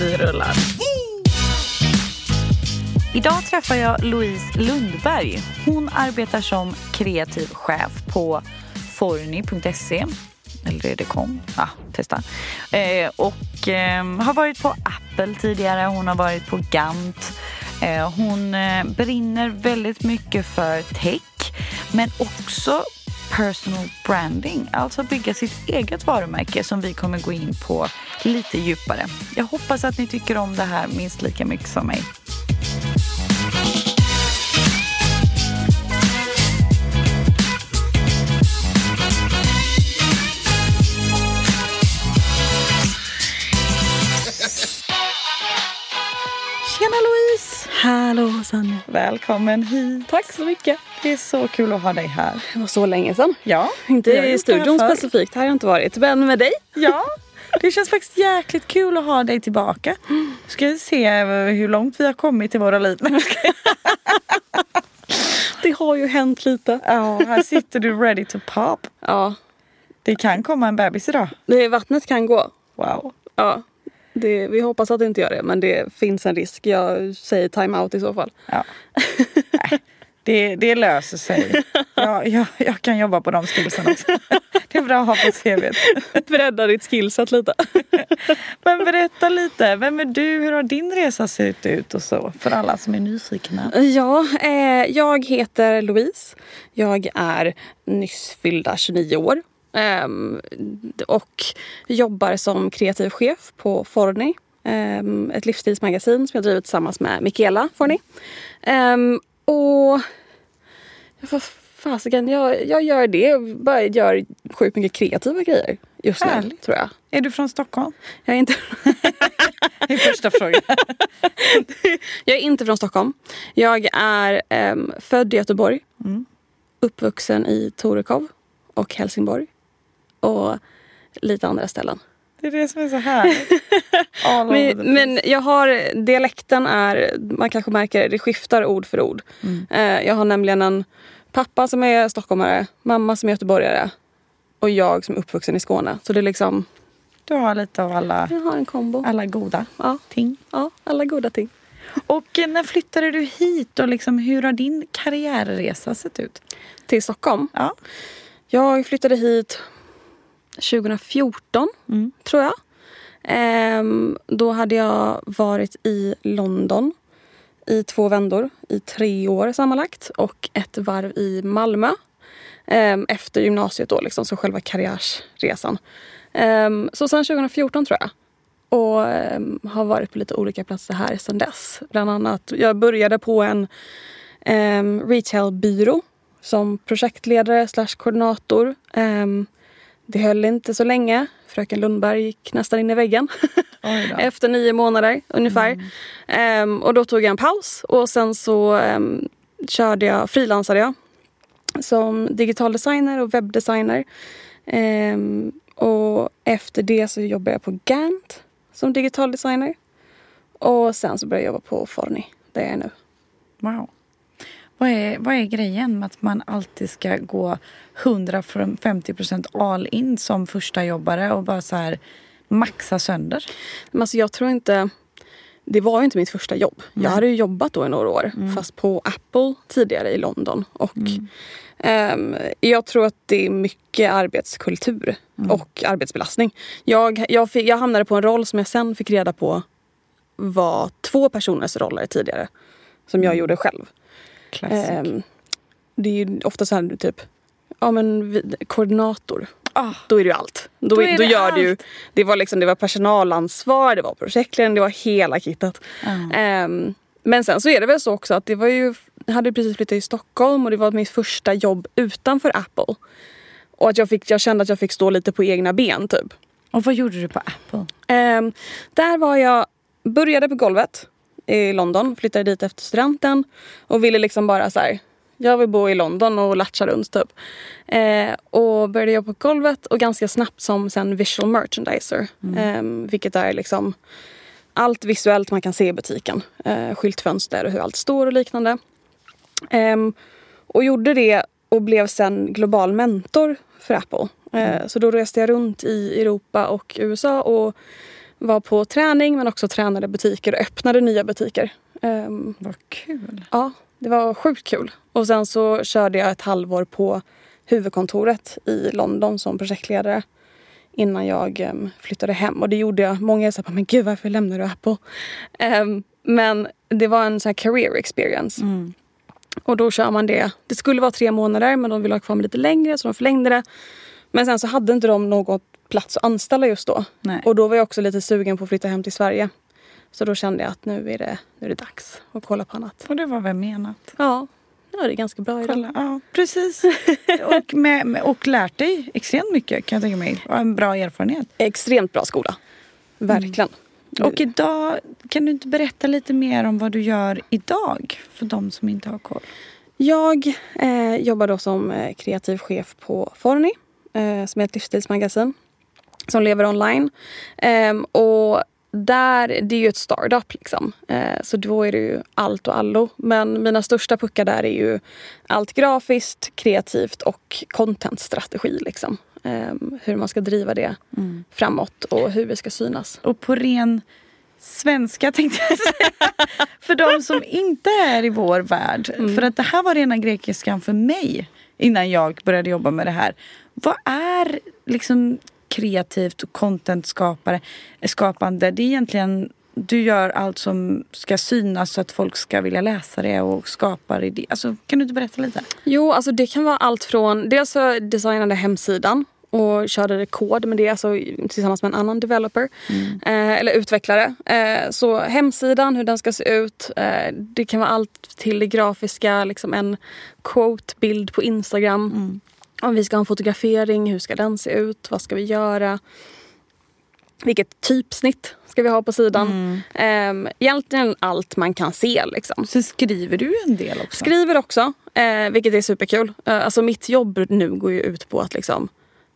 Vi rullar. Idag träffar jag Louise Lundberg. Hon arbetar som kreativ chef på forni.se. Eller är det kom? Ja, testa. Eh, och eh, har varit på Apple tidigare. Hon har varit på Gant. Eh, hon eh, brinner väldigt mycket för tech. Men också personal branding. Alltså bygga sitt eget varumärke som vi kommer gå in på lite djupare. Jag hoppas att ni tycker om det här minst lika mycket som mig. Sanne. Välkommen hit. Tack så mycket. Det är så kul att ha dig här. Det var så länge sedan. Ja, Inte i studion specifikt, här har jag inte varit. Men med dig. Ja, det känns faktiskt jäkligt kul att ha dig tillbaka. Ska vi se hur långt vi har kommit i våra liv. Det har ju hänt lite. Ja, här sitter du ready to pop. Ja, Det kan komma en bebis idag. det, vattnet kan gå. Wow. Ja, det, vi hoppas att det inte gör det men det finns en risk. Jag säger time out i så fall. Ja. Det, det löser sig. Jag, jag, jag kan jobba på de skillsen också. Det är bra att ha på CVt. Bredda ditt skillset lite. Men berätta lite, vem är du? Hur har din resa sett ut och så? För alla som är nyfikna. Ja, eh, jag heter Louise. Jag är nyss fyllda 29 år. Ehm, och jobbar som kreativ chef på Forni. Ehm, ett livsstilsmagasin som jag drivit tillsammans med Michaela Forni. Ehm, och vad fasiken, jag, jag gör det. Jag bara gör sjukt mycket kreativa grejer just nu, Härligt. tror jag. Är du från Stockholm? Jag är inte Det är första frågan. Jag är inte från Stockholm. Jag är em, född i Göteborg. Mm. Uppvuxen i Torekov och Helsingborg. Och lite andra ställen. Det är det som är så härligt. The Men, men jag har, dialekten är, man kanske märker det, det skiftar ord för ord. Mm. Eh, jag har nämligen en pappa som är stockholmare, mamma som är göteborgare och jag som är uppvuxen i Skåne. Så det är liksom, Du har lite av alla, jag har en kombo. alla goda Ja, ting. ja alla goda ting. Och när flyttade du hit och liksom, hur har din karriärresa sett ut? Till Stockholm. Ja. Jag flyttade hit 2014, Mm. tror jag. Ehm, då hade jag varit i London i två vändor i tre år sammanlagt och ett varv i Malmö ehm, efter gymnasiet då, liksom, så själva karriärsresan. Ehm, så sen 2014 tror jag. Och ehm, har varit på lite olika platser här sedan dess. Bland annat, jag började på en um, retailbyrå som projektledare slash koordinator. Ehm, det höll inte så länge. Fröken Lundberg gick nästan in i väggen. Efter nio månader ungefär. Ehm, och då tog jag en paus och sen så um, körde jag, frilansade jag. Som digital designer och webbdesigner. Ehm, och efter det så jobbade jag på Gant som digital designer. Och sen så började jag jobba på Forni, där jag är nu. Wow. Vad är, vad är grejen med att man alltid ska gå 150% all in som första jobbare och bara så här maxa sönder? Men alltså jag tror inte... Det var ju inte mitt första jobb. Jag hade ju jobbat då i några år. Fast på Apple tidigare i London. Och ehm, Jag tror att det är mycket arbetskultur och arbetsbelastning. Jag, jag, fick, jag hamnade på en roll som jag sen fick reda på var två personers roller tidigare. Som jag gjorde själv. Classic. Ehm, det är ju ofta så här typ ja, men vi, koordinator. Ah. då är det ju allt. Då, Då då, är det gör du allt. det var liksom, det var personalansvar, det var projektledning, det var hela kittet. Ja. Ehm, men sen så är det väl så också att det var ju, jag hade precis flyttat till Stockholm och det var mitt första jobb utanför Apple. Och att jag, fick, jag kände att jag fick stå lite på egna ben typ. Och vad gjorde du på Apple? Ehm, där var jag, började på golvet i London, flyttade dit efter studenten och ville liksom bara så här, jag vill bo i London och latcha runt typ. Eh, och började jobba på golvet och ganska snabbt som sen visual merchandiser. Ehm, vilket är liksom allt visuellt man kan se i butiken. Eh, skyltfönster och hur allt står och liknande. Ehm, och gjorde det och blev sen global mentor för Apple. Eh, Så då reste jag runt i Europa och USA och var på träning men också tränade butiker och öppnade nya butiker. Ehm, Vad kul. Ja, det var sjukt kul. Och sen så körde jag ett halvår på huvudkontoret i London som projektledare innan jag em, flyttade hem. Och det gjorde jag. Många sa men gud varför lämnar du Apple? Em, men det var en sån här career experience. Mm. Och då kör man det. Det skulle vara tre månader men de ville ha kvar mig lite längre så de förlängde det. Men sen så hade inte de något plats att anställa just då. Nej. Och då var jag också lite sugen på att flytta hem till Sverige. Så då kände jag att nu är det, nu är det dags att kolla på annat. Och det var väl menat. Ja, ja det är ganska bra idag. Kolla. Ja, precis. och, med, med, och lärt dig extremt mycket kan jag tänka mig. Och en bra erfarenhet. Extremt bra skola. Verkligen. Och idag, kan du inte berätta lite mer om vad du gör idag? För de som inte har koll. Jag eh, jobbar då som eh, kreativ chef på Forni. Eh, som är ett livsstilsmagasin. Som lever online. Ehm, och där, det är ju ett startup liksom. Eh, så då är det ju allt och allo. Men mina största puckar där är ju allt grafiskt, kreativt och contentstrategi liksom. Ehm, hur man ska driva det framåt och hur vi ska synas. Och på ren svenska tänkte jag säga. för de som inte är i vår värld. För att det här var rena grekiskan för mig innan jag började jobba med det här. Vad är liksom kreativt och contentskapare, skapande? Det är egentligen du gör allt som ska synas så att folk ska vilja läsa det och skapar idéer. Alltså, kan du inte berätta lite? Jo, alltså det kan vara allt från... Dels så designade hemsidan och körde kod med det alltså, tillsammans med en annan developer. Eh, eller utvecklare. Eh, så hemsidan, hur den ska se ut. Eh, det kan vara allt till det grafiska, liksom en quote-bild på Instagram. Om vi ska ha en fotografering, hur ska den se ut? Vad ska vi göra? Vilket typsnitt ska vi ha på sidan? Eh, egentligen allt man kan se. Liksom. Så skriver du en del också? Skriver också, eh, vilket är superkul. Eh, alltså mitt jobb nu går ju ut på att liksom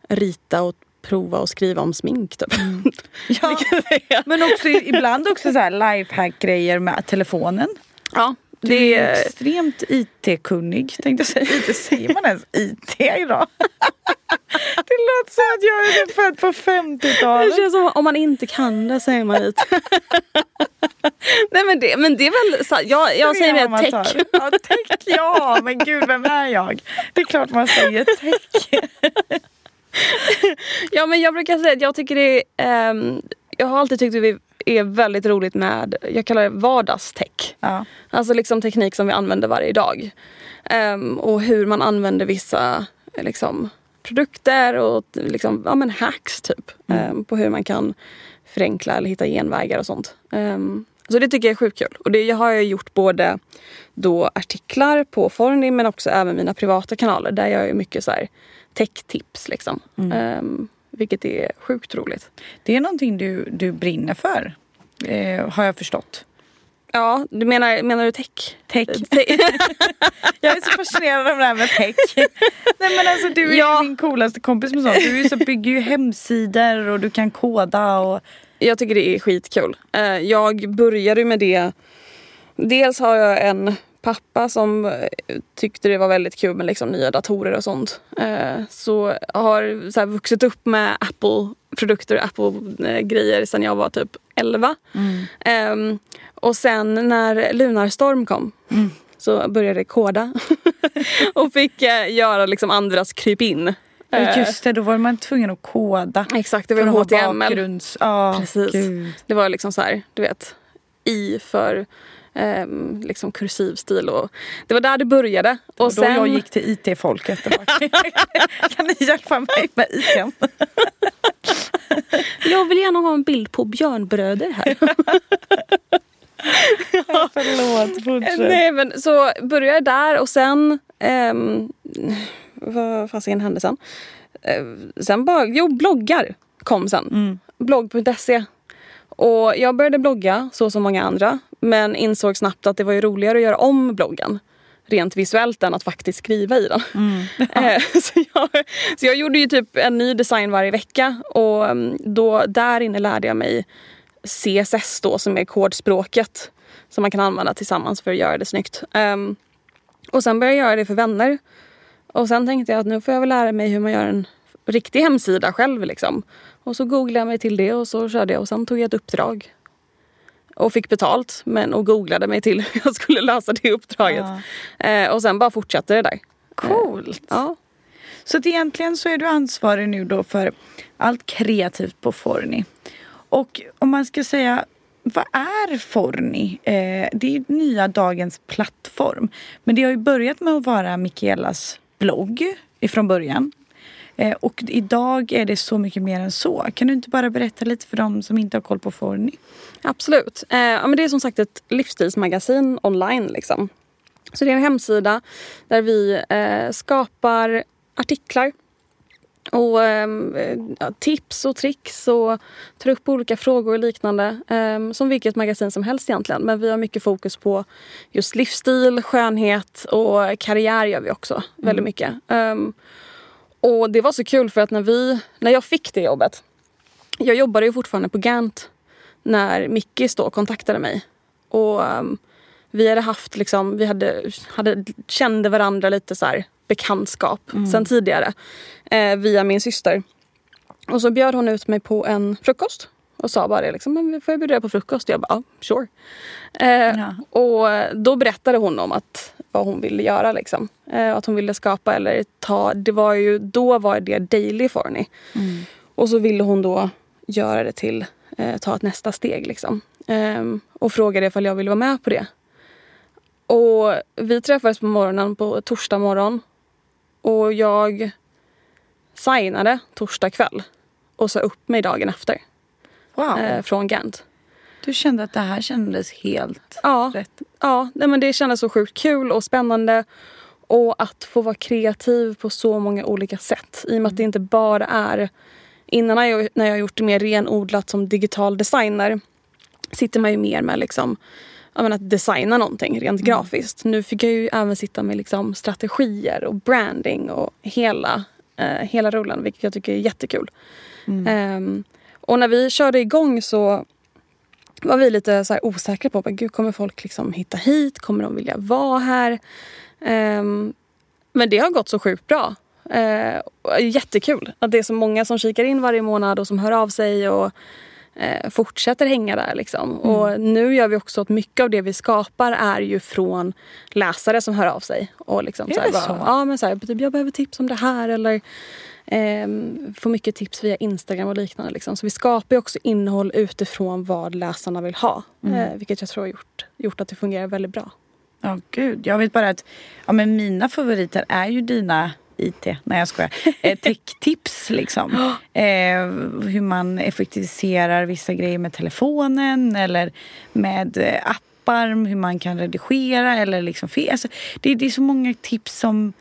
rita och prova och skriva om smink. Typ. Ja, men också ibland också så här lifehack-grejer med telefonen. ja, det är extremt IT-kunnig tänkte jag säga. IT, säger man ens IT idag? det låter som att jag är född på Det 50-talet. känns som om man inte kan det säger man lite. Nej men det, men det är väl jag, jag säger mer tech. Ja, tech ja, men gud vem är jag? Det är klart man säger tech. Ja men jag brukar säga att jag tycker det är, ehm, jag har alltid tyckt att det är väldigt roligt med, jag kallar det vardagstech. Ja. Alltså liksom teknik som vi använder varje dag. Ehm, och hur man använder vissa liksom, produkter och liksom, ja, men hacks typ. ehm, på hur man kan förenkla eller hitta genvägar och sånt. Ehm, så det tycker jag är sjukt kul. Och det har jag gjort både då artiklar på Forni men också även mina privata kanaler. Där jag är mycket så här tech-tips liksom. Ehm, vilket är sjukt roligt. Det är någonting du, du brinner för. Eh, har jag förstått. Ja, du menar, menar du tech? Tech. Te- Jag är så fascinerad av det här med tech. Nej men alltså du är Ja. min coolaste kompis med sånt. Du är så, bygger ju hemsidor och du kan koda och Jag tycker det är skitkul. Eh, Jag började med det. Dels har jag en pappa som eh, tyckte det var väldigt kul med liksom nya datorer och sånt. Eh, Så har så vuxit upp med Apple-produkter och Apple-grejer sedan jag var typ 11. Ehm, Och sen när Lunarstorm kom så började jag koda. och fick eh, göra liksom andras krypin. Just det, då var man tvungen att koda. Exakt, det var HTML. bakgrunds... Ja, Precis. gud. Det var liksom så här, du vet. I för um, liksom kursivstil. Och det var där det började. Och, och då sen... jag gick till IT-folket. kan ni hjälpa mig med IT? jag vill gärna ha en bild på björnbröder här. ja, förlåt, fortsätt. Nej, men så började jag där och sen... Um, vad fasiken hände sen? Uh, sen bara, jo bloggar kom sen. Mm. Blogg.se. Och jag började blogga så som många andra men insåg snabbt att det var ju roligare att göra om bloggen rent visuellt än att faktiskt skriva i den. Mm. Ja. så, jag, så jag gjorde ju typ en ny design varje vecka och mm, då, där inne lärde jag mig CSS då som är kodspråket som man kan använda tillsammans för att göra det snyggt. Um, och sen började jag göra det för vänner. Och sen tänkte jag att nu får jag väl lära mig hur man gör en riktig hemsida själv. Liksom. Och så googlade jag mig till det och så körde jag och sen tog jag ett uppdrag. Och fick betalt men, och googlade mig till hur jag skulle lösa det uppdraget. Ja. Eh, och sen bara fortsatte det där. Coolt! Eh, ja. Så att egentligen så är du ansvarig nu då för allt kreativt på Forni. Och om man ska säga vad är Forni? Eh, det är nya dagens plattform. Men det har ju börjat med att vara Mikaelas blogg ifrån början. Eh, och idag är det så mycket mer än så. Kan du inte bara berätta lite för dem som inte har koll på Forni? Absolut. Eh, ja, men det är som sagt ett livsstilsmagasin online. Liksom. Så det är en hemsida där vi eh, skapar artiklar och eh, tips och tricks och tar upp olika frågor och liknande. Eh, som vilket magasin som helst egentligen. Men vi har mycket fokus på just livsstil, skönhet och karriär gör vi också mm. väldigt mycket. Och det var så kul för att när vi, när jag fick det jobbet. Jag jobbade ju fortfarande på Gant när Mickis då kontaktade mig. Och um, vi hade haft liksom, vi hade, hade, kände varandra lite så här bekantskap mm. sen tidigare. Eh, via min syster. Och så bjöd hon ut mig på en frukost. Och sa bara det liksom, men får jag bjuda dig på frukost? Jag bara, ja, sure. Eh, ja. Och då berättade hon om att vad hon ville göra liksom. Eh, att hon ville skapa eller ta, det var ju, då var det Daily Forny. Mm. Och så ville hon då göra det till, eh, ta ett nästa steg liksom. Eh, och frågade ifall jag ville vara med på det. Och vi träffades på morgonen på torsdag morgon. Och jag signade torsdag kväll och sa upp mig dagen efter. Wow. Eh, från Gant. Du kände att det här kändes helt ja, rätt? Ja, nej, men det kändes så sjukt kul och spännande. Och att få vara kreativ på så många olika sätt. I och med att det inte bara är... Innan när jag, när jag gjort det mer renodlat som digital designer sitter man ju mer med liksom, menar, att designa någonting rent mm. grafiskt. Nu fick jag ju även sitta med liksom, strategier och branding och hela, eh, hela rullen vilket jag tycker är jättekul. Mm. Um, och när vi körde igång så var vi lite så osäkra på, Gud, kommer folk liksom hitta hit? Kommer de vilja vara här? Um, men det har gått så sjukt bra. Uh, jättekul att det är så många som kikar in varje månad och som hör av sig och uh, fortsätter hänga där. Liksom. Mm. Och nu gör vi också att mycket av det vi skapar är ju från läsare som hör av sig. Och liksom, är så här, det så? ja, men så här, typ, jag behöver tips om det här eller Eh, får mycket tips via Instagram och liknande. Liksom. Så vi skapar också innehåll utifrån vad läsarna vill ha. Mm. Eh, vilket jag tror har gjort, gjort att det fungerar väldigt bra. Ja, oh, gud. Jag vet bara att ja, men mina favoriter är ju dina IT, nej jag skojar. Eh, Tech-tips liksom. Eh, hur man effektiviserar vissa grejer med telefonen eller med eh, appar, hur man kan redigera eller liksom... Alltså, det, det är så många tips som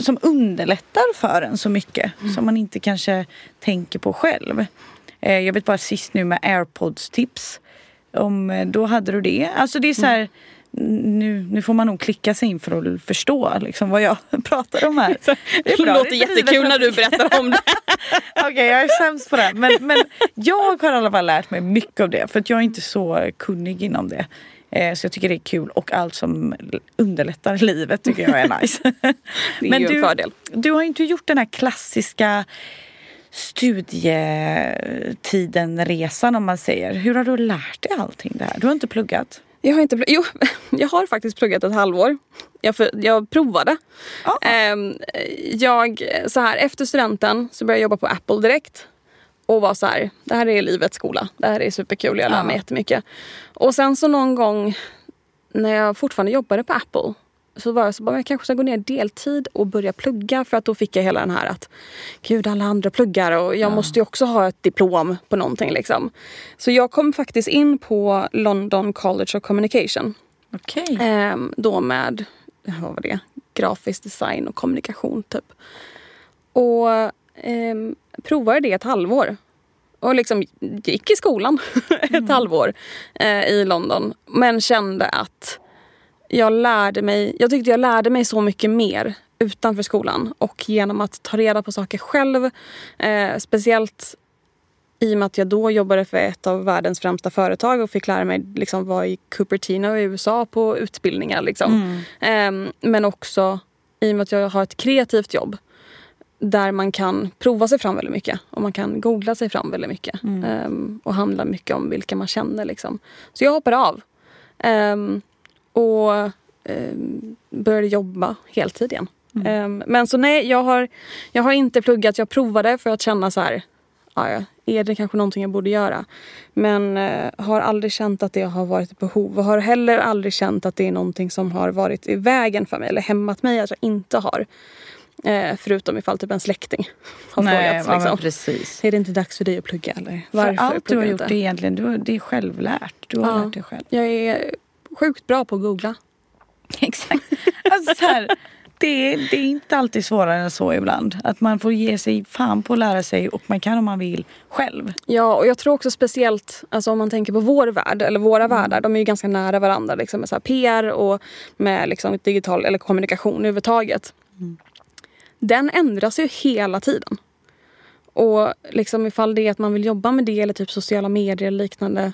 som underlättar för en så mycket mm. som man inte kanske tänker på själv. Eh, jag vet bara sist nu med airpods tips. Om, eh, då hade du det. Alltså det är så här, mm. Nu, nu får man nog klicka sig in för att förstå liksom, vad jag pratar om här. Det, det låter jättekul när du berättar om det. Okej, okay, jag är sämst på det. Men, men jag har i alla fall lärt mig mycket av det för att jag är inte så kunnig inom det. Eh, så jag tycker det är kul och allt som underlättar livet tycker jag är nice. det är Men ju du, en fördel. Du har inte gjort den här klassiska studietiden-resan om man säger. Hur har du lärt dig allting det här? Du har inte pluggat? Jag har inte pluggat. Jo, jag har faktiskt pluggat ett halvår. Jag, för, jag provade. Ah. jag, så här, efter studenten så började jag jobba på Apple direkt. Och var så här, det här är livets skola. Det här är superkul, jag lär Ja. mig jättemycket. Och sen så någon gång när jag fortfarande jobbade på Apple så var jag så bara, jag kanske ska gå ner deltid och börja plugga för att då fick jag hela den här att gud alla andra pluggar och jag måste ju också ha ett diplom på någonting liksom. Så jag kom faktiskt in på London College of Communication. Okej. Ehm, då med, vad var det, grafisk design och kommunikation typ. Och ehm, provade det ett halvår. Och liksom gick i skolan ett halvår eh, i London. Men kände att jag lärde mig, jag tyckte jag lärde mig så mycket mer utanför skolan och genom att ta reda på saker själv. Eh, speciellt i och med att jag då jobbade för ett av världens främsta företag och fick lära mig liksom vara i Cupertino i USA på utbildningar. Liksom. Ehm, men också i och med att jag har ett kreativt jobb där man kan prova sig fram väldigt mycket och man kan googla sig fram väldigt mycket. Ehm, och handla mycket om vilka man känner. Liksom. Så jag hoppade av. Ehm, och ehm, började jobba heltid igen. Ehm, men så nej, jag har, jag har inte pluggat. Jag provade för att känna så här, ja, ja, är det kanske någonting jag borde göra? Men eh, har aldrig känt att det har varit ett behov och har heller aldrig känt att det är någonting som har varit i vägen för mig eller hämmat mig att jag inte har. Eh, förutom ifall typ en släkting har Nej, frågat. Liksom. precis. Är det inte dags för dig att plugga eller? För allt du har gjort inte? är egentligen, du, det är självlärt. Du har Ja. lärt dig själv. Jag är sjukt bra på att googla. Exakt. Alltså så här, det, är, det är inte alltid svårare än så ibland. Att man får ge sig fan på att lära sig och man kan om man vill själv. Ja, och jag tror också speciellt alltså om man tänker på vår värld, eller våra Mm. världar, de är ju ganska nära varandra liksom, med så PR och med liksom digital eller kommunikation överhuvudtaget. Mm. Den ändras ju hela tiden. Och liksom ifall det är att man vill jobba med det eller typ sociala medier eller liknande.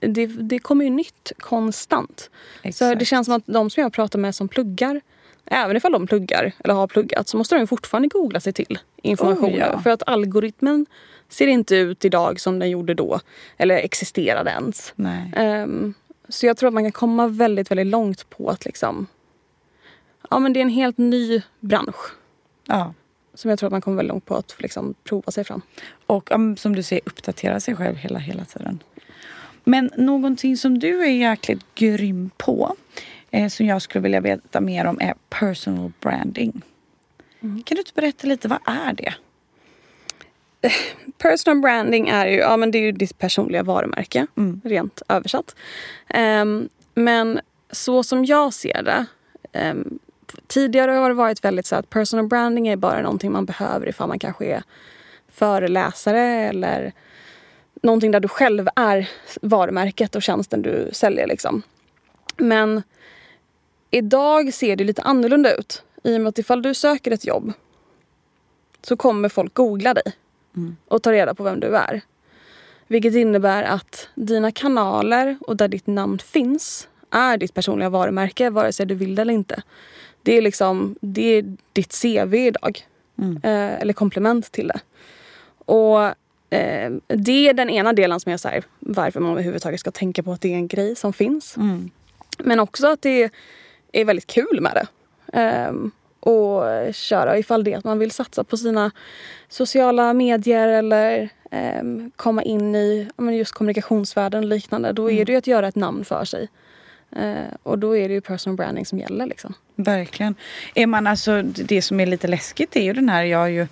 Det, det kommer ju nytt konstant. Så Exakt. det känns som att de som jag pratar med som pluggar, även ifall de pluggar eller har pluggat så måste de fortfarande googla sig till information. Oh, ja. För att algoritmen ser inte ut idag som den gjorde då. Eller existerade ens. Ehm, så jag tror att man kan komma väldigt, väldigt långt på att liksom... Ja men det är en helt ny bransch. Ja. Som jag tror att man kommer väldigt långt på att liksom prova sig fram. Och um, som du säger, uppdatera sig själv hela, hela tiden. Men någonting som du är jäkligt grym på, eh, som jag skulle vilja veta mer om, är personal branding. Kan du inte berätta lite, vad är det? Personal branding är ju, ja, men det är ju ditt personliga varumärke, Mm. rent översatt. Ehm, men så som jag ser det, ehm, tidigare har det varit väldigt så att personal branding är bara någonting man behöver ifall man kanske är föreläsare eller någonting där du själv är varumärket och tjänsten du säljer. Liksom. Men idag ser det lite annorlunda ut. I och med att ifall du söker ett jobb så kommer folk googla dig och ta reda på vem du är. Vilket innebär att dina kanaler och där ditt namn finns är ditt personliga varumärke vare sig du vill det eller inte. Det är liksom det är ditt CV idag. Eh, eller komplement till det. Och eh, det är den ena delen som så här, varför man överhuvudtaget ska tänka på att det är en grej som finns. Men också att det är väldigt kul med det. Ehm, och köra ifall det är att man vill satsa på sina sociala medier eller ehm, komma in i just kommunikationsvärlden och liknande. Då är det ju att göra ett namn för sig. Eh, och då är det ju personal branding som gäller. Liksom. Verkligen. Är man alltså, det som är lite läskigt är ju den här, jag har ju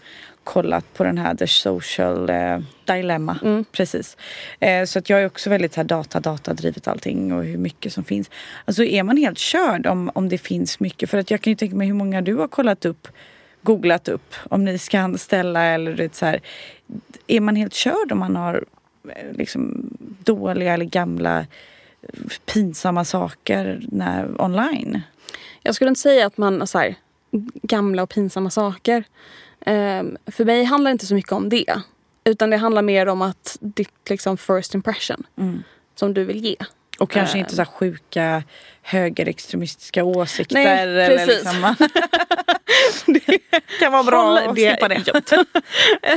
kollat på den här The Social eh, Dilemma. Precis. Eh, så att jag är också väldigt här data, data drivet allting och hur mycket som finns. Alltså är man helt körd om, om det finns mycket? För att jag kan ju tänka mig hur många du har kollat upp, googlat upp om ni ska anställa eller du vet, så här. Är man helt körd om man har liksom dåliga eller gamla pinsamma saker när, online? Jag skulle inte säga att man så här, gamla och pinsamma saker. Ehm, för mig handlar det inte så mycket om det. Utan det handlar mer om att ditt liksom, first impression som du vill ge. Och kanske inte så här sjuka högerextremistiska åsikter. Nej, eller. Liksom. det kan vara bra Håll att det slippa det.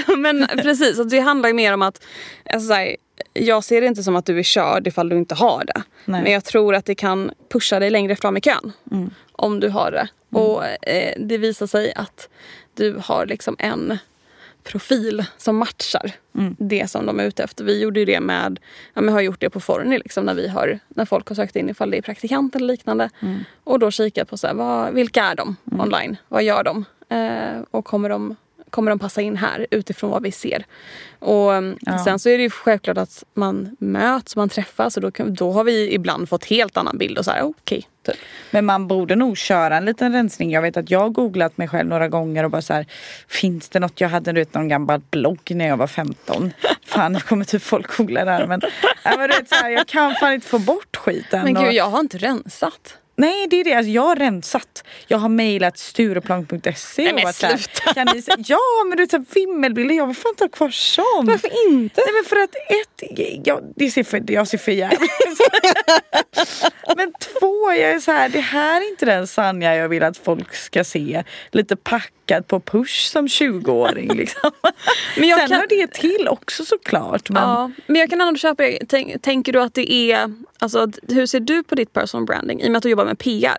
Men precis, att det handlar mer om att alltså, så här, jag ser det inte som att du är körd ifall du inte har det. Nej. Men jag tror att det kan pusha dig längre fram i kön. Om du har det. Och eh, det visar sig att du har liksom en profil som matchar det som de är ute efter. Vi gjorde ju det med, ja, men har gjort det på Forni liksom, när, vi har, när folk har sökt in ifall det är praktikant eller liknande. Och då kikat på så här, vad, vilka är de online? Vad gör de? Eh, och kommer de kommer de passa in här utifrån vad vi ser. Och um, Sen så är det ju självklart att man möts, man träffas och då, kan, då har vi ibland fått helt annan bild och så här, okej. Okay, typ. Men man borde nog köra en liten rensning. Jag vet att jag har googlat mig själv några gånger och bara så här, finns det något? Jag hade du vet, någon gammal blogg när jag var 15. Fan, nu kommer typ folk googla där men, ja, men du vet, så här, jag kan fan inte få bort skiten. Men gud, och, jag har inte rensat. Nej det är det, alltså, jag har rensat. Jag har mejlat stureplan.se Nej, men varit så här, sluta. kan ni, Ja men du vet såhär vimmelbilder, jag vill fan ha kvar sånt. Varför inte? Nej men för att ett, ja, det ser för, jag ser för jävligt Men två, jag är så här, det här är inte den Sanja jag vill att folk ska se. Lite packad på push som 20-åring liksom. Men jag Sen kan- hör det till också såklart. Men, Ja, men jag kan ändå köpa. Tänk, tänker du att det är, alltså hur ser du på ditt personal branding? I och med att du jobbar med PR.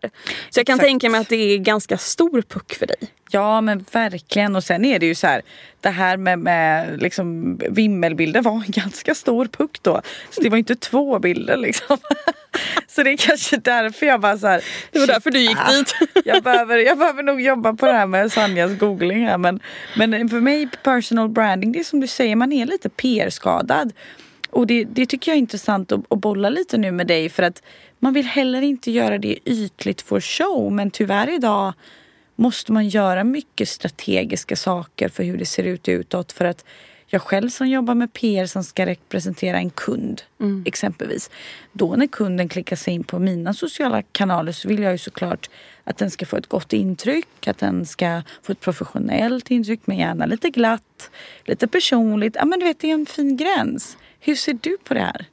Så jag kan Exakt. tänka mig att det är ganska stor puck för dig. Ja men verkligen och sen är det ju så här Det här med, med liksom vimmelbilder var en ganska stor puck då. Så det var inte två bilder liksom. Så det är kanske därför jag bara så här. Det var därför du gick ah, dit. Jag behöver, jag behöver nog jobba på det här med Sanjas googling här. Men, men för mig personal branding det är som du säger man är lite PR-skadad. Och det, det tycker jag är intressant att, att bolla lite nu med dig för att man vill heller inte göra det ytligt för show men tyvärr idag måste man göra mycket strategiska saker för hur det ser ut utåt. För att jag själv som jobbar med PR som ska representera en kund exempelvis. Då när kunden klickar sig in på mina sociala kanaler så vill jag ju såklart att den ska få ett gott intryck, att den ska få ett professionellt intryck men gärna lite glatt, lite personligt. Ja men du vet det är en fin gräns. Hur ser du på det här?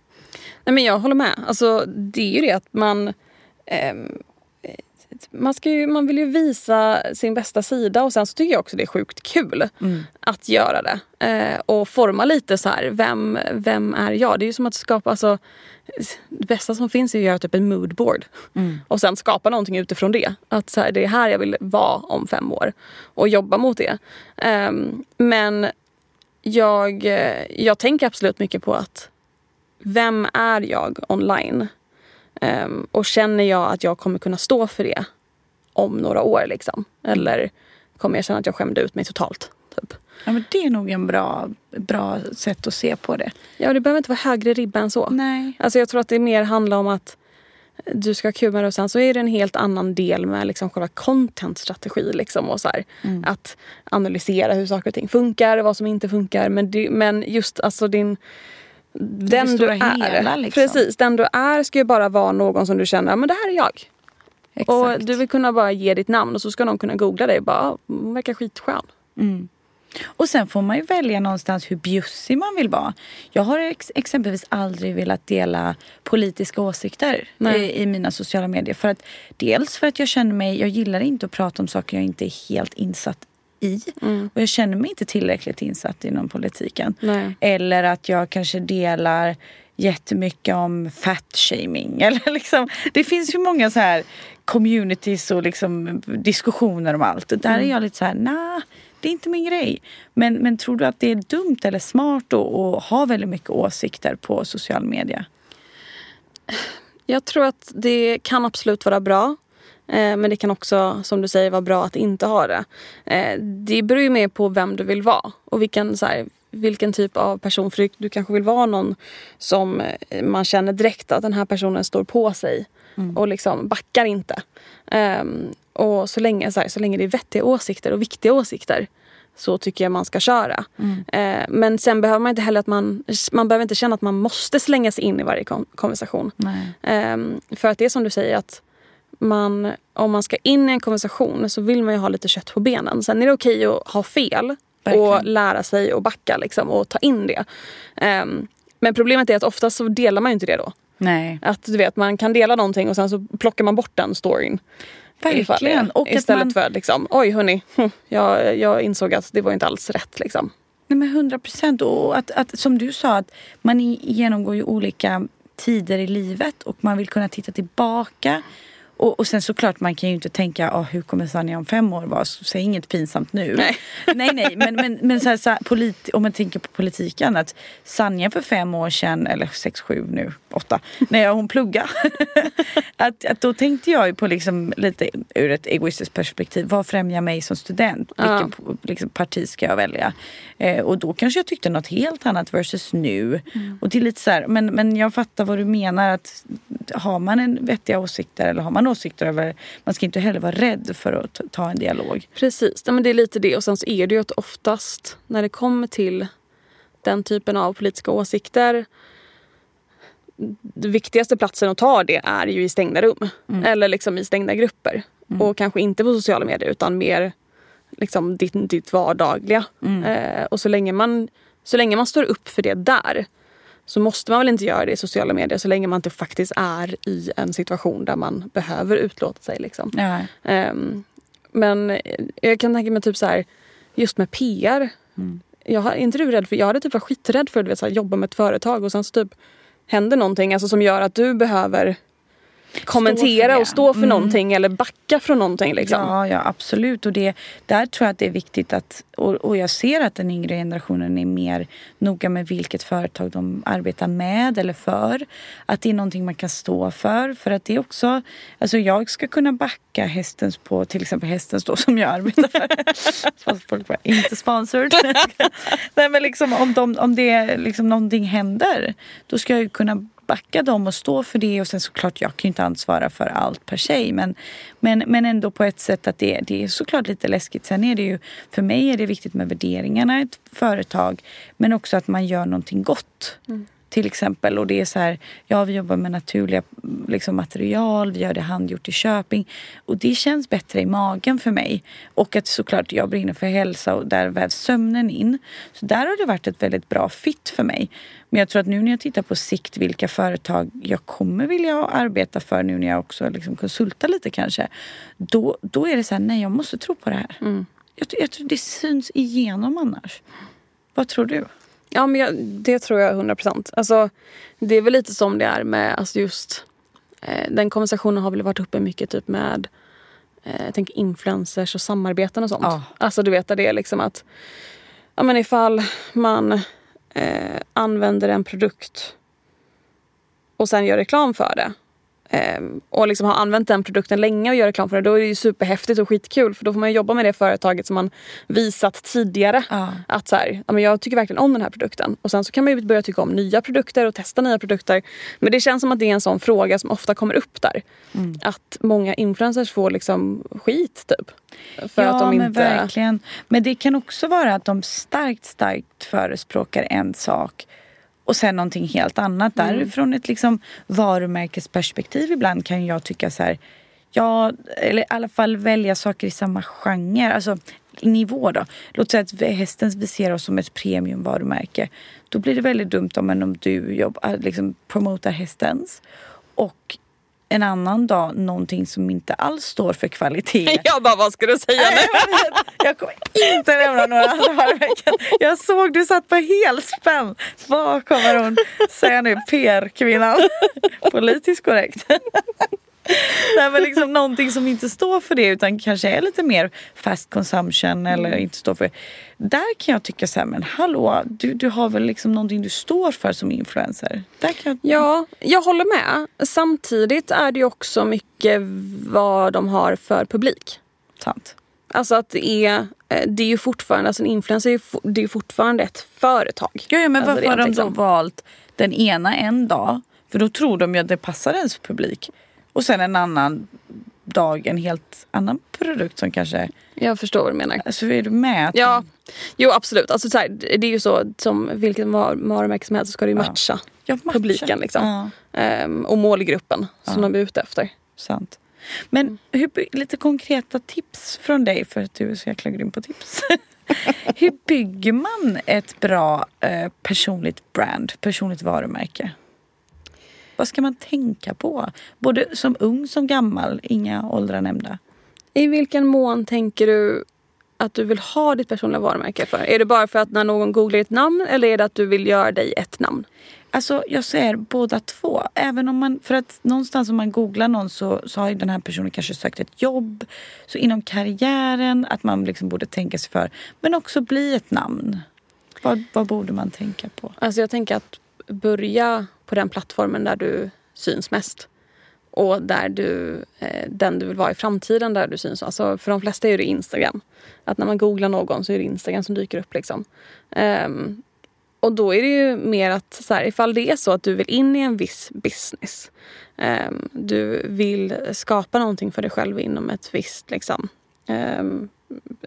Nej, men jag håller med. Alltså, det är ju det att man... eh, man, ska ju, man vill ju visa sin bästa sida och sen så tycker jag också det är sjukt kul att göra det. Eh, och forma lite så här, vem, vem är jag? Det är ju som att skapa, alltså, det bästa som finns är att göra typ en moodboard. Och sen skapa någonting utifrån det. Att så här, det är här jag vill vara om fem år. Och jobba mot det. Ehm, men jag, eh, jag tänker absolut mycket på att vem är jag online? Ehm, och känner jag att jag kommer kunna stå för det om några år? Liksom? Eller kommer jag känna att jag skämde ut mig totalt? Typ? Ja men det är nog en bra, bra sätt att se på det. Ja, det behöver inte vara högre ribba än så. Nej. Alltså jag tror att det mer handlar om att du ska ha kul med det och sen så är det en helt annan del med liksom själva content-strategi. Liksom och så här, Att analysera hur saker och ting funkar, vad som inte funkar. Men, det, men just alltså din... Den du är. hela, liksom. Precis, den du är ska ju bara vara någon som du känner, men det här är jag. Exakt. Och du vill kunna bara ge ditt namn och så ska någon kunna googla dig och bara, "Ah, hon verkar skitskön. Och sen får man ju välja någonstans hur bjussig man vill vara. Jag har ex- exempelvis aldrig velat dela politiska åsikter i, i mina sociala medier. För att, dels för att jag känner mig, jag gillar inte att prata om saker jag inte är helt insatt i. Och jag känner mig inte tillräckligt insatt inom politiken. Nej. Eller att jag kanske delar jättemycket om fat-shaming. Eller liksom, det finns ju många så här communities och liksom diskussioner om allt. Och där är jag lite så här, nah, det är inte min grej. Men, men tror du att det är dumt eller smart att ha väldigt mycket åsikter på social media? Jag tror att det kan absolut vara bra. Eh, men det kan också, som du säger, vara bra att inte ha det. Eh, det beror ju mer på vem du vill vara och vilken, så här, vilken typ av person. För du kanske vill vara någon som eh, man känner direkt att den här personen står på sig och liksom backar inte. Ehm, och så länge, så, här, så länge det är vettiga åsikter och viktiga åsikter så tycker jag man ska köra. Eh, men sen behöver man inte heller att man, man behöver inte känna att man måste slänga sig in i varje kon- konversation. Ehm, för att det är som du säger att man, om man ska in i en konversation så vill man ju ha lite kött på benen. Sen är det okej att ha fel Verkligen. och lära sig och backa liksom, och ta in det. Ehm, men problemet är att ofta så delar man ju inte det då. Nej. Att du vet, man kan dela någonting och sen så plockar man bort den storyn. Ifall det- Verkligen. Och att istället man- för att liksom, oj hörni, hm, jag, jag insåg att det var inte alls rätt. Liksom. Nej men hundra procent. Och att, att, som du sa, att man genomgår ju olika tider i livet och man vill kunna titta tillbaka Och, och sen såklart man kan ju inte tänka oh, hur kommer Sanja om fem år vara? Så säg inget pinsamt nu. Nej. nej, nej men, men, men så här, så här, polit, om man tänker på politiken att Sanja för fem år sedan, eller sex, sju nu, åtta, när hon pluggade. att, att då tänkte jag ju på liksom lite ur ett egoistiskt perspektiv. Vad främjar mig som student? Vilken Ja. liksom, parti ska jag välja? Eh, och då kanske jag tyckte något helt annat versus nu. Och det är lite så här, men, men jag fattar vad du menar. att Har man en vettiga åsikter eller har man åsikter över... Man ska inte heller vara rädd för att ta- en dialog. Precis, ja, men det är lite det. Och sen så är det ju att oftast när det kommer till den typen av politiska åsikter den viktigaste platsen att ta det är ju i stängda rum. Eller liksom i stängda grupper. Och kanske inte på sociala medier utan mer liksom ditt, ditt vardagliga. Eh, och så länge, man, så länge man står upp för det där så måste man väl inte göra det i sociala medier så länge man inte faktiskt är i en situation där man behöver utlåta sig. Liksom. Ehm, men jag kan tänka mig typ så här, just med PR. Jag, har- är inte du rädd för, jag hade typ varit skiträdd för att jobba med ett företag och sen så typ händer någonting alltså, som gör att du behöver kommentera och stå för Mm. någonting eller backa från någonting. Liksom. Ja, ja absolut. Och det, där tror jag att det är viktigt att, och, och jag ser att den yngre generationen är mer noga med vilket företag de arbetar med eller för. Att det är någonting man kan stå för. För att det är också, alltså jag ska kunna backa hästens på, till exempel hästens då som jag arbetar för. Folk bara, inte sponsored. Nej men liksom om, de, om det liksom någonting händer, då ska jag ju kunna backa dem och stå för det och sen såklart jag kan ju inte ansvara för allt per se men, men, men ändå på ett sätt att det, det är såklart lite läskigt. Sen är det ju, för mig är det viktigt med värderingarna i ett företag men också att man gör någonting gott. Mm. Till exempel och det är så här, ja vi jobbar med naturliga liksom, material, vi gör det handgjort i Köping och det känns bättre i magen för mig. Och att såklart jag brinner för hälsa och där vävs sömnen in. Så där har det varit ett väldigt bra fit för mig. Men jag tror att nu när jag tittar på sikt vilka företag jag kommer vilja arbeta för nu när jag också liksom konsultar lite kanske. Då, då är det så här, nej jag måste tro på det här. Jag, jag tror det syns igenom annars. Vad tror du? Ja, men jag, det tror jag 100 procent. Alltså, det är väl lite som det är med alltså just eh, den konversationen har väl varit uppe mycket typ med eh, jag tänker influencers och samarbeten och sånt. Ja. Alltså du vet det är liksom att ja, men ifall man eh, använder en produkt och sen gör reklam för det och liksom har använt den produkten länge och gör reklam för det, då är det ju superhäftigt och skitkul för då får man jobba med det företaget som man visat tidigare. Ja. Att så här, ja, men jag tycker verkligen om den här produkten. Och sen så kan man ju börja tycka om nya produkter och testa nya produkter. Men det känns som att det är en sån fråga som ofta kommer upp där. Att många influencers får liksom skit typ. För ja, att de men inte... verkligen. Men det kan också vara att de starkt, starkt förespråkar en sak och sen någonting helt annat. Därifrån ett liksom varumärkesperspektiv ibland kan jag tycka så här, ja, eller i alla fall välja saker i samma genre, alltså nivå då. Låt säga att hästens vi ser oss som ett premiumvarumärke. Då blir det väldigt dumt om, om du jobbar, liksom promotar hästens och en annan dag någonting som inte alls står för kvalitet. Jag bara, vad ska du säga nu? Jag kommer inte nämna några andra varumärken. Jag såg du satt på helspänn. Vad kommer hon säga nu? PR-kvinnan. Politiskt korrekt. Nej men liksom någonting som inte står för det utan kanske är lite mer fast consumption eller inte står för Där kan jag tycka så här, men hallå, du, du har väl liksom någonting du står för som influencer? Där kan jag... Ja, jag håller med. Samtidigt är det ju också mycket vad de har för publik. Sant. Alltså att det är, eh, det är ju fortfarande, alltså en influencer är ju, det är ju fortfarande ett företag. Ja, ja men Alltså, varför har de då liksom. valt den ena en dag? För då tror de ju att det passar ens publik. Och sen en annan dag en helt annan produkt som kanske... Jag förstår vad du menar. Alltså är du med? Ja, jo absolut. Alltså, så här, det är ju så som vilket var- varumärke som helst så ska det ju matcha Ja, matcha. publiken liksom. Ja, Ehm, och målgruppen som de är ute efter. sant. Men hur, by- lite konkreta tips från dig för att du är så jäkla grym på tips. hur bygger man ett bra eh, personligt brand, personligt varumärke? Vad ska man tänka på? Både som ung som gammal, inga åldrar nämnda. I vilken mån tänker du att du vill ha ditt personliga varumärke för? Är det bara för att när någon googlar ditt namn eller är det att du vill göra dig ett namn? Alltså jag säger båda två. Även om man, för att någonstans om man googlar någon så, så har den här personen kanske sökt ett jobb. Så inom karriären, att man liksom borde tänka sig för. Men också bli ett namn. Vad, vad borde man tänka på? Alltså jag tänker att börja på den plattformen där du syns mest. Och där du, eh, den du vill vara i framtiden där du syns. Alltså för de flesta är det Instagram. Att när man googlar någon så är det Instagram som dyker upp. Liksom. Um, och då är det ju mer att så här, ifall det är så att du vill in i en viss business. Um, du vill skapa någonting för dig själv inom ett visst, liksom, um,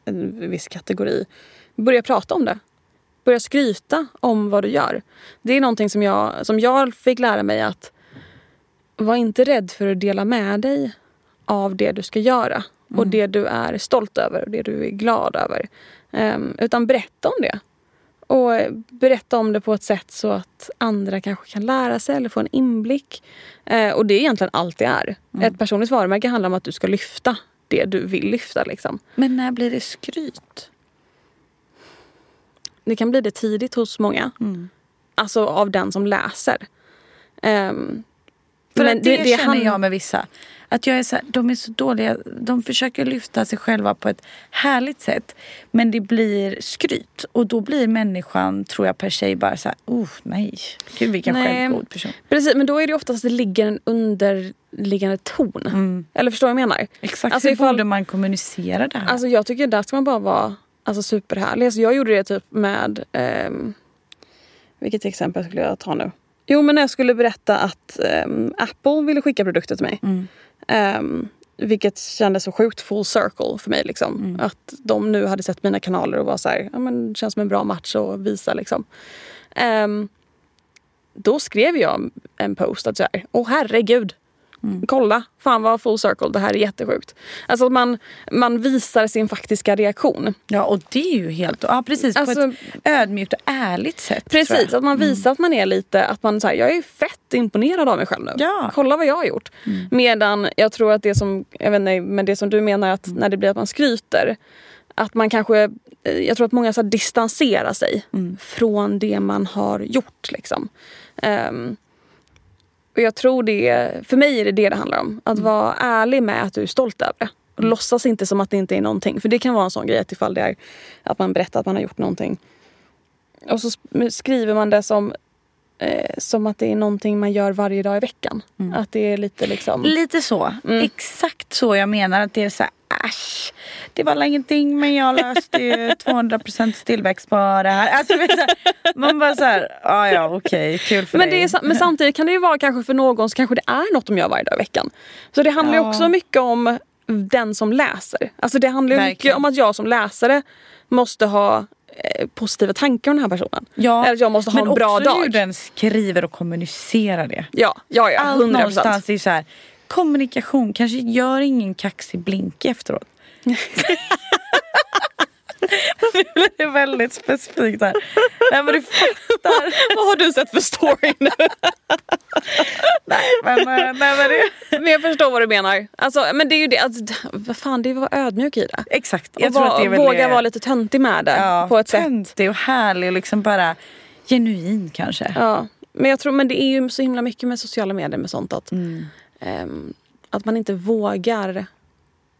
en viss kategori. Börja prata om det. Börja skryta om vad du gör. Det är någonting som jag, som jag fick lära mig att var inte rädd för att dela med dig av det du ska göra. Mm. Och det du är stolt över och det du är glad över. Um, utan berätta om det. Och berätta om det på ett sätt så att andra kanske kan lära sig eller få en inblick. Uh, och det är egentligen allt det är. Mm. Ett personligt varumärke handlar om att du ska lyfta det du vill lyfta. Liksom. Men när blir det skryt? Det kan bli det tidigt hos många. Mm. Alltså av den som läser. Um, för men det, det, det känner jag med vissa. Att jag är så här, de är så dåliga. De försöker lyfta sig själva på ett härligt sätt. Men det blir skryt. Och då blir människan, tror jag per tjej, bara så här, oh nej. Gud vilken nej. självgod person. Precis, men då är det oftast att det ligger en underliggande ton. Mm. Eller förstår du vad jag menar? Exakt, alltså, hur ifall, borde man kommunicera det här? Alltså jag tycker där ska man bara vara alltså, superhärlig. Alltså, jag gjorde det typ med, um, vilket exempel skulle jag ta nu? Jo men när jag skulle berätta att um, Apple ville skicka produkter till mig. Mm. Um, vilket kändes så sjukt full circle för mig. Liksom. Mm. Att de nu hade sett mina kanaler och var så här, ja men det känns som en bra match att visa liksom. Um, då skrev jag en post att så här, åh herregud, Mm. Kolla, fan vad full circle, det här är jättesjukt. Alltså att man, man visar sin faktiska reaktion. Ja och det är ju helt, ja precis alltså, på ett ödmjukt och ärligt sätt. Precis, att man mm. visar mm. att man är lite, att man säger jag är fett imponerad av mig själv nu. Ja. Kolla vad jag har gjort. Mm. Medan jag tror att det som, jag vet inte, men det som du menar att mm. när det blir att man skryter att man kanske, eh, jag tror att många så distanserar sig mm. från det man har gjort. Liksom. Um, och jag tror det, för mig är det det det handlar om. Att mm. vara ärlig med att du är stolt över det. Och mm. låtsas inte som att det inte är någonting. För det kan vara en sån grej att ifall det är att man berättar att man har gjort någonting. Och så skriver man det som eh, som att det är någonting man gör varje dag i veckan. Mm. Att det är lite liksom... Lite så. Mm. Exakt så jag menar. Att det är så här, äsch, det var ingenting men jag löste ju 200% tillväxt på det här. Alltså, man bara så här, ah, ja okej, okay, kul för men dig. Är, men samtidigt kan det ju vara kanske för någon så kanske det är något de gör varje dag i veckan. Så det handlar ju också mycket om den som läser. Alltså det handlar ju mycket om att jag som läsare måste ha positiva tankar om den här personen. Ja, Eller att jag måste ha en bra dag. Men också hur den skriver och kommunicerar det. Ja, ja, ja 100%. Allt någonstans är så här, kommunikation. Kanske gör ingen kaxig blink efteråt. Nu blir det väldigt specifikt här. Nej men du fattar. Vad har du sett för story nu? nej, men, eh, nej, men, det... men jag förstår vad du menar. Alltså, men det är ju det, alltså, vad fan det är att vara ödmjuk i det. Exakt. Jag och tror va, att det är våga vara lite töntig med det. Ja, på ett töntig och härlig och liksom bara genuin kanske. Ja. Men jag tror men det är ju så himla mycket med sociala medier med sånt att, mm. um, att man inte vågar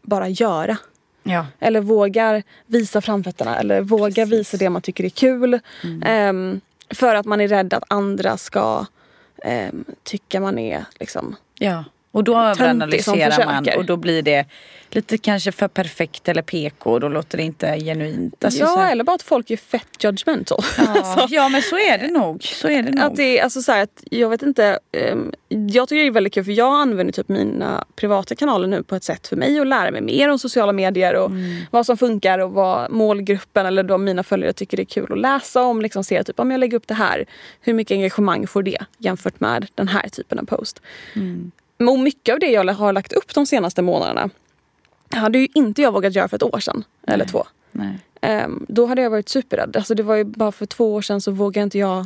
bara göra. Ja. Eller vågar visa framfötterna eller vågar Precis. visa det man tycker är kul. Mm. Um, för att man är rädd att andra ska um, tycka man är liksom Ja. Och då överanalyserar man och då blir det lite kanske för perfekt eller PK och då låter det inte genuint. Alltså, ja, eller bara att folk är fett judgmental. Ja, alltså, ja men så är det nog. Så är det nog. Att det, alltså, så här, att, jag vet inte. Um, jag tycker det är väldigt kul för jag använder typ mina privata kanaler nu på ett sätt för mig att lära mig mer om sociala medier och mm. vad som funkar och vad målgruppen eller de mina följare tycker det är kul att läsa om. Liksom se typ om jag lägger upp det här, hur mycket engagemang får det jämfört med den här typen av post. Mm. Och mycket av det jag har lagt upp de senaste månaderna hade ju inte jag vågat göra för ett år sedan. Nej. Eller två. Um, då hade jag varit superrädd. Alltså det var ju bara för två år sedan så vågade inte jag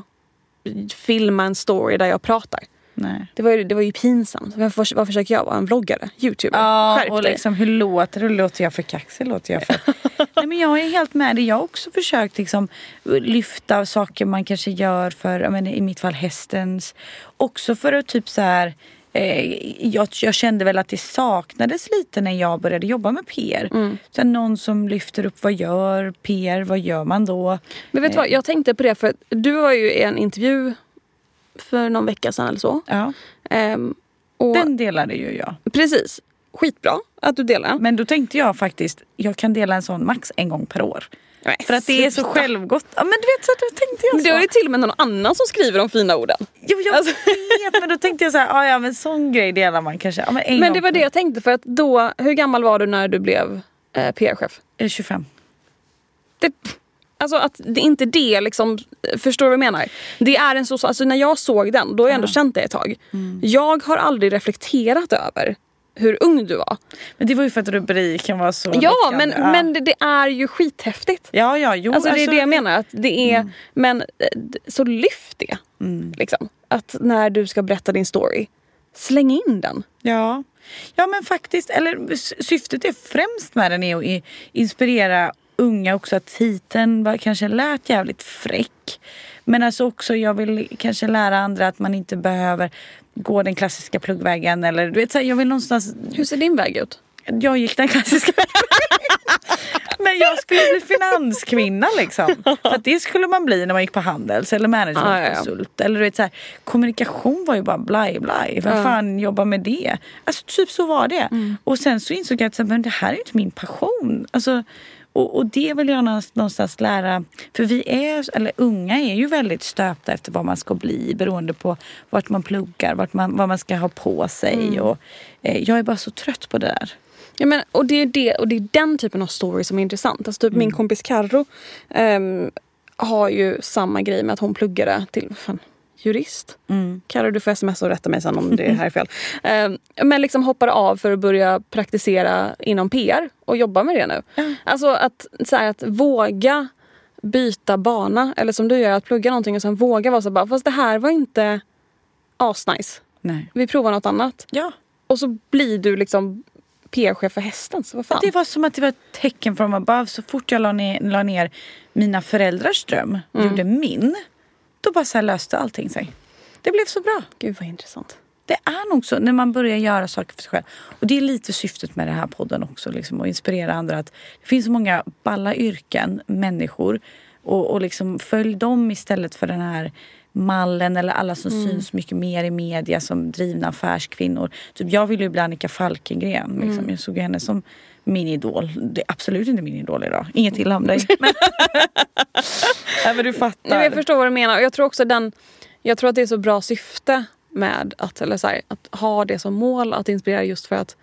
filma en story där jag pratar. Nej. Det, var ju, det var ju pinsamt. Varför, vad försöker jag vara? En vloggare? Youtuber? Ja, Skärp och liksom, hur låter det? Låter jag för kaxig? Låter jag för... Nej, men jag är helt med dig. Jag har också försökt liksom, lyfta saker man kanske gör för, menar, i mitt fall hästens. Också för att typ så här jag, jag, kände väl att det saknades lite när jag började jobba med PR. Mm. Så någon som lyfter upp vad gör PR, vad gör man då? Men vet du vad, jag tänkte på det för du var ju i en intervju för någon vecka sedan eller så. Ja. Um, och, Den delade ju jag. Precis. Skitbra att du delar. Men då tänkte jag faktiskt, jag kan dela en sån max en gång per år. Nej, för att det är så självgott. Ja, men du vet så då tänkte jag så. Då är det till och med någon annan som skriver de fina orden. Jo jag alltså. vet men då tänkte jag så här, ah, ja men sån grej delar man kanske. Ja, men, men det var det jag tänkte för att då, hur gammal var du när du blev eh, PR-chef? 25. Det, Alltså att det inte det liksom, förstår du vad jag menar? Det är en så, alltså när jag såg den, då har jag ändå ja. känt det ett tag. Mm. Jag har aldrig reflekterat över hur ung du var. Men det var ju för att rubriken var så Ja men, ja. men det, det, är ju skithäftigt. Ja ja jo. Alltså, det är alltså, det jag menar. Att det är, mm. Men eh, så lyft det. Mm. Liksom. Att när du ska berätta din story, släng in den. Ja. Ja men faktiskt, eller syftet är främst med den är att inspirera unga också att titeln var, kanske lät jävligt fräck. Men alltså också jag vill kanske lära andra att man inte behöver gå den klassiska pluggvägen eller du vet så här, jag vill någonstans... Hur ser din väg ut? Jag gick den klassiska. Men jag skulle bli finanskvinna liksom. För det skulle man bli när man gick på Handels eller managementkonsult. Ah, ja. Eller du vet så här, kommunikation var ju bara blaj blaj. Vem ah. fan jobbar med det? Alltså typ så var det. Mm. Och sen så insåg jag att men det här är inte min passion. Alltså, och, och, det vill jag någonstans lära. För vi är, eller unga är ju väldigt stöpta efter vad man ska bli beroende på vart man pluggar, vart man, vad man ska ha på sig. Mm. Och, eh, jag är bara så trött på det där. Ja, men, och, det är det, och det är den typen av story som är intressant. Alltså, typ mm. Min kompis Carro um, har ju samma grej med att hon pluggade till fan, jurist. Mm. Carro du får sms och rätta mig sen om det här är fel. Um, men liksom hoppade av för att börja praktisera inom PR och jobba med det nu. Mm. Alltså att, så här, att våga byta bana eller som du gör att plugga någonting och sen våga vara så bara fast det här var inte asnice. Nej. Vi provar något annat. Ja. Och så blir du liksom PR-chef för hästen. Så vad fan? Det var som att det var ett tecken from above. Så fort jag la ner, la ner mina föräldrars dröm, mm. gjorde min, då bara så löste allting sig. Det blev så bra. Gud vad intressant. Det är nog så när man börjar göra saker för sig själv. Och det är lite syftet med den här podden också. Liksom, att inspirera andra. Att det finns så många balla yrken, människor. Och, och liksom följ dem istället för den här mallen eller alla som mm. syns mycket mer i media som drivna affärskvinnor. Typ jag ville ju bli Annika Falkengren. Liksom. Mm. Jag såg henne som min idol. Det är absolut inte min idol idag. Inget illa om dig. Nej, men du fattar. Nej, jag förstår vad du menar. Och jag tror också den, jag tror att det är så bra syfte med att, eller så här, att ha det som mål att inspirera just för att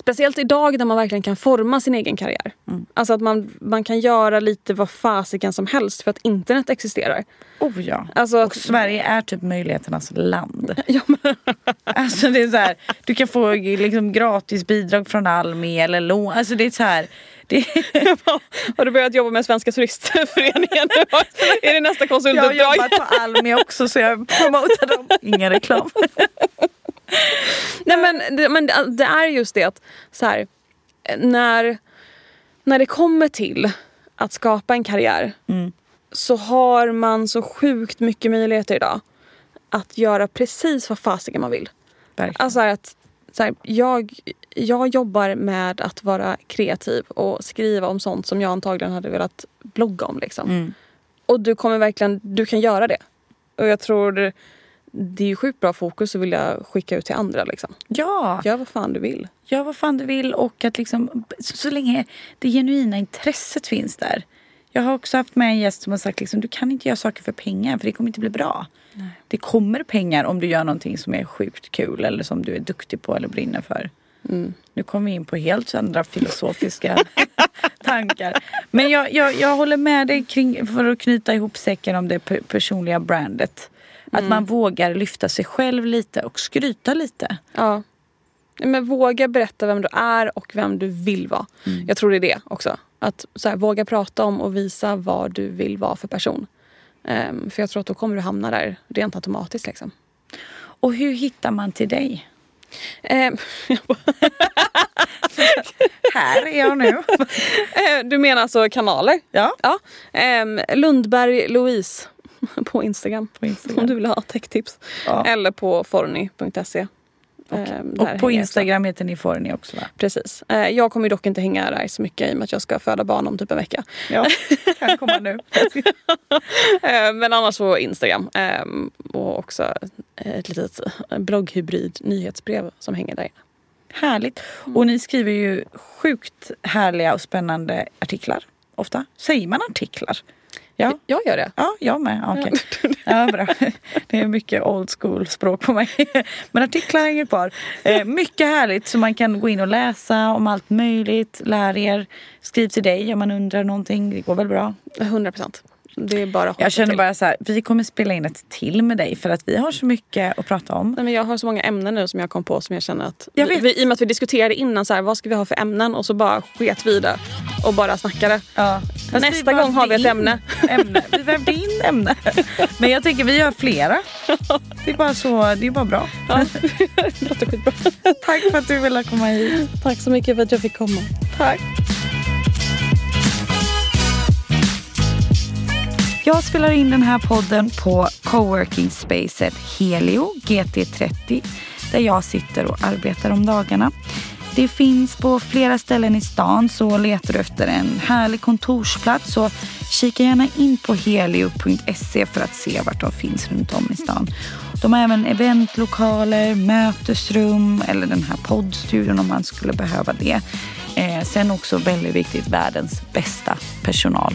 Speciellt idag när man verkligen kan forma sin egen karriär. Mm. Alltså att man, man kan göra lite vad fasiken som helst för att internet existerar. Oh ja. Alltså, och Sverige är typ möjligheternas land. Ja, men... alltså det är så här, du kan få liksom gratis bidrag från Almi eller lån. Alltså det är så här, det... Har du börjat jobba med Svenska turistföreningen Är det nästa konsultuppdrag? Jag har jobbat på Almi också så jag promotar dem. Ingen reklam. Nej men, det, men det är just det att så här, när, när det kommer till att skapa en karriär mm. så har man så sjukt mycket möjligheter idag att göra precis vad fasiken man vill. Verkligen. Alltså att så här, jag, jag jobbar med att vara kreativ och skriva om sånt som jag antagligen hade velat blogga om. Liksom. Mm. Och du kommer verkligen, du kan göra det. Och jag tror det är ju sjukt bra fokus att vilja skicka ut till andra. Liksom. Ja! Gör vad fan du vill. Gör vad fan du vill och att liksom, så, så länge det genuina intresset finns där. Jag har också haft med en gäst som har sagt liksom, du kan inte göra saker för pengar för det kommer inte bli bra. Nej. Det kommer pengar om du gör någonting som är sjukt kul eller som du är duktig på eller brinner för. Mm. Nu kommer vi in på helt andra filosofiska tankar. Men jag, jag, jag håller med dig kring, för att knyta ihop säcken om det personliga brandet. Att mm. man vågar lyfta sig själv lite och skryta lite. Ja. Men våga berätta vem du är och vem du vill vara. Mm. Jag tror det är det också. Att så här, våga prata om och visa vad du vill vara för person. Um, för jag tror att då kommer du hamna där rent automatiskt. Liksom. Och hur hittar man till dig? Um, Här är jag nu. Eh, Du menar alltså kanaler? Ja. Ja. Ehm, Lundberg Louise på Instagram. På Instagram. Om du vill ha techtips. Ja. Eller på forny.se. Ehm, där Och på hänger jag Instagram heter ni Forni också va? Precis. Eh, jag kommer dock inte hänga där så mycket i och med att jag ska föda barn om typ en vecka. Ja, kan komma nu. Eh, Men annars på Instagram. Ehm, Och också ett litet blogghybrid nyhetsbrev som hänger där inne. Härligt. Och ni skriver ju sjukt härliga och spännande artiklar. Ofta. Säger man artiklar? Ja. Jag gör det. Ja, jag med. Okej. Ja, bra. Det är mycket old school språk på mig. Men artiklar hänger kvar. Eh, mycket härligt så man kan gå in och läsa om allt möjligt. Lär er. Skriv till dig om man undrar någonting. Det går väl bra? 100 procent. Det är bara Jag känner till. bara så här, vi kommer spela in ett till med dig för att vi har så mycket att prata om. Nej, men jag har så många ämnen nu som jag kom på som jag känner att... Jag vi, I och med att vi diskuterade innan så här, vad ska vi ha för ämnen och så bara sket vi det och bara snackade. Ja. Nästa gång har vi ett ämne. ämne. Vi vävde in ämne. Men jag tänker vi gör flera. Det är bara så, det är bara bra. Ja, det låter skitbra. Tack för att du ville komma hit. Tack så mycket för att jag fick komma. Tack. Jag spelar in den här podden på coworking spacet Helio GT30 där jag sitter och arbetar om dagarna. Det finns på flera ställen i stan så letar du efter en härlig kontorsplats så kika gärna in på helio.se för att se vart de finns runt om i stan. De har även eventlokaler, mötesrum eller den här poddstudion om man skulle behöva det. Eh, sen också väldigt viktigt världens bästa personal.